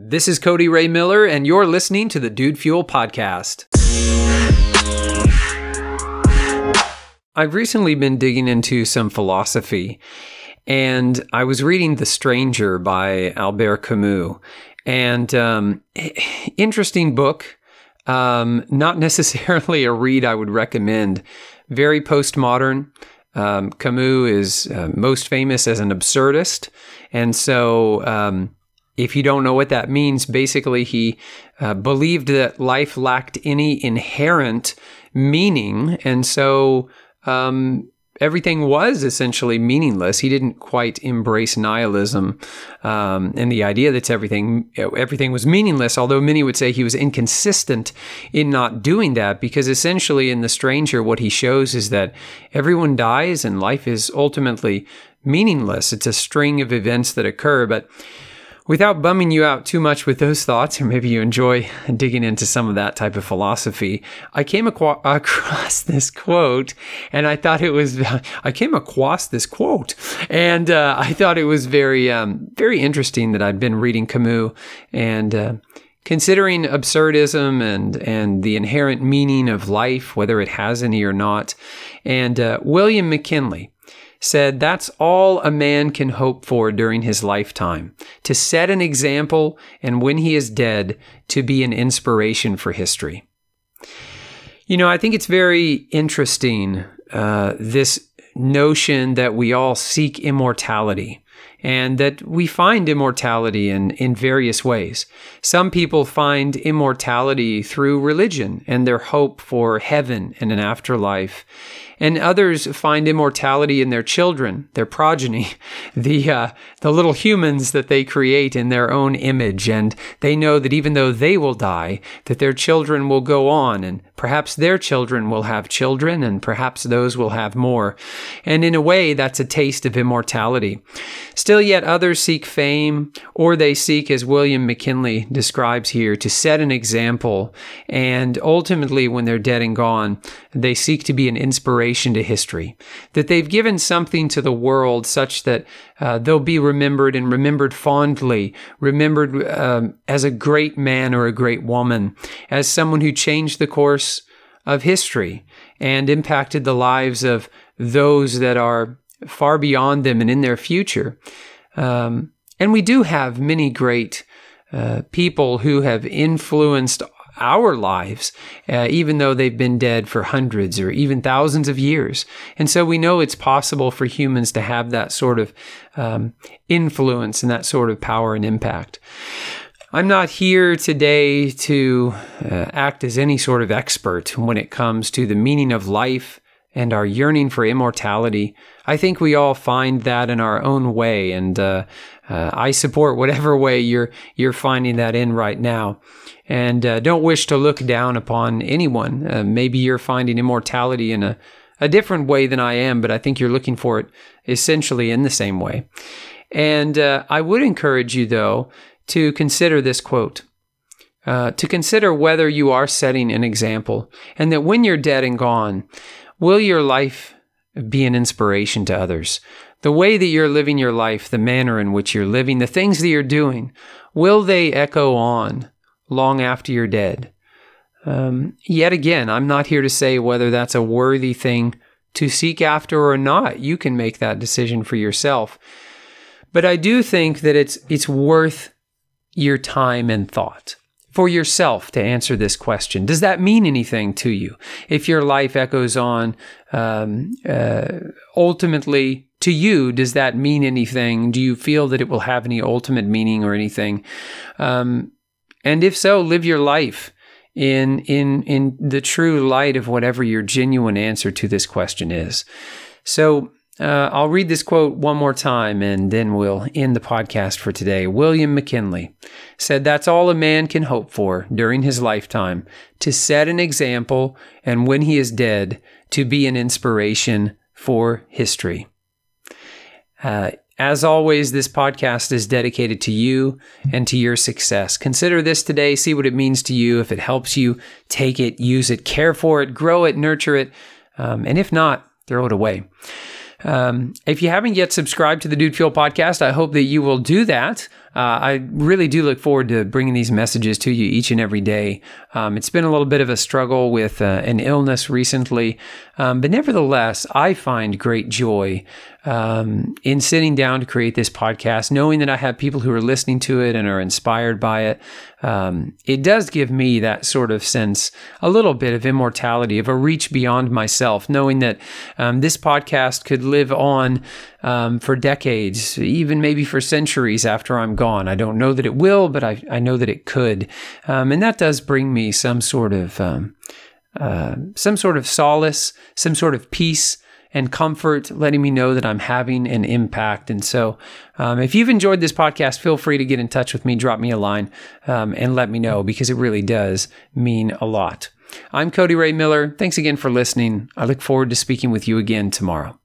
This is Cody Ray Miller, and you're listening to the Dude Fuel Podcast. I've recently been digging into some philosophy, and I was reading The Stranger by Albert Camus. And um, interesting book, um, not necessarily a read I would recommend. Very postmodern. Um, Camus is uh, most famous as an absurdist, and so um, if you don't know what that means, basically he uh, believed that life lacked any inherent meaning, and so um, everything was essentially meaningless. He didn't quite embrace nihilism um, and the idea that everything everything was meaningless. Although many would say he was inconsistent in not doing that, because essentially in The Stranger, what he shows is that everyone dies and life is ultimately meaningless. It's a string of events that occur, but Without bumming you out too much with those thoughts, or maybe you enjoy digging into some of that type of philosophy, I came across this quote and I thought it was, I came across this quote and uh, I thought it was very, um, very interesting that I'd been reading Camus and, uh, considering absurdism and and the inherent meaning of life, whether it has any or not. And uh, William McKinley said that's all a man can hope for during his lifetime to set an example and when he is dead, to be an inspiration for history. You know, I think it's very interesting uh, this notion that we all seek immortality and that we find immortality in, in various ways. Some people find immortality through religion and their hope for heaven and an afterlife and others find immortality in their children, their progeny, the uh, the little humans that they create in their own image, and they know that even though they will die, that their children will go on, and perhaps their children will have children, and perhaps those will have more, and in a way, that's a taste of immortality. Still, yet others seek fame, or they seek, as William McKinley describes here, to set an example, and ultimately, when they're dead and gone, they seek to be an inspiration to history, that they've given something to the world such that uh, they'll be remembered and remembered fondly, remembered um, as a great man or a great woman, as someone who changed the course of history and impacted the lives of those that are far beyond them and in their future. Um, and we do have many great uh, people who have influenced our lives, uh, even though they've been dead for hundreds or even thousands of years. And so we know it's possible for humans to have that sort of um, influence and that sort of power and impact. I'm not here today to uh, act as any sort of expert when it comes to the meaning of life and our yearning for immortality. I think we all find that in our own way, and uh, uh, I support whatever way you're you're finding that in right now. And uh, don't wish to look down upon anyone. Uh, maybe you're finding immortality in a, a different way than I am, but I think you're looking for it essentially in the same way. And uh, I would encourage you, though, to consider this quote. Uh, to consider whether you are setting an example, and that when you're dead and gone, will your life be an inspiration to others? The way that you're living your life, the manner in which you're living, the things that you're doing, will they echo on long after you're dead. Um, yet again, I'm not here to say whether that's a worthy thing to seek after or not. You can make that decision for yourself. But I do think that it's it's worth your time and thought for yourself to answer this question. Does that mean anything to you? If your life echoes on, um, uh, ultimately to you, does that mean anything? Do you feel that it will have any ultimate meaning or anything? Um, and if so, live your life in in in the true light of whatever your genuine answer to this question is. So uh, I'll read this quote one more time and then we'll end the podcast for today. William McKinley said, That's all a man can hope for during his lifetime to set an example, and when he is dead, to be an inspiration for history. Uh, as always, this podcast is dedicated to you and to your success. Consider this today, see what it means to you. If it helps you, take it, use it, care for it, grow it, nurture it. Um, and if not, throw it away. Um, if you haven't yet subscribed to the Dude Fuel podcast, I hope that you will do that uh, I really do look forward to bringing these messages to you each and every day. Um, it's been a little bit of a struggle with uh, an illness recently, um, but nevertheless, I find great joy um, in sitting down to create this podcast, knowing that I have people who are listening to it and are inspired by it. Um, it does give me that sort of sense, a little bit of immortality, of a reach beyond myself, knowing that um, this podcast could live on um, for decades, even maybe for centuries after I'm gone. I don't know that it will, but I, I know that it could. Um, and that does bring me some sort of. Um, uh, some sort of solace, some sort of peace, and comfort, letting me know that I'm having an impact. And so, um, if you've enjoyed this podcast, feel free to get in touch with me, drop me a line, um, and let me know because it really does mean a lot. I'm Cody Ray Miller. Thanks again for listening. I look forward to speaking with you again tomorrow.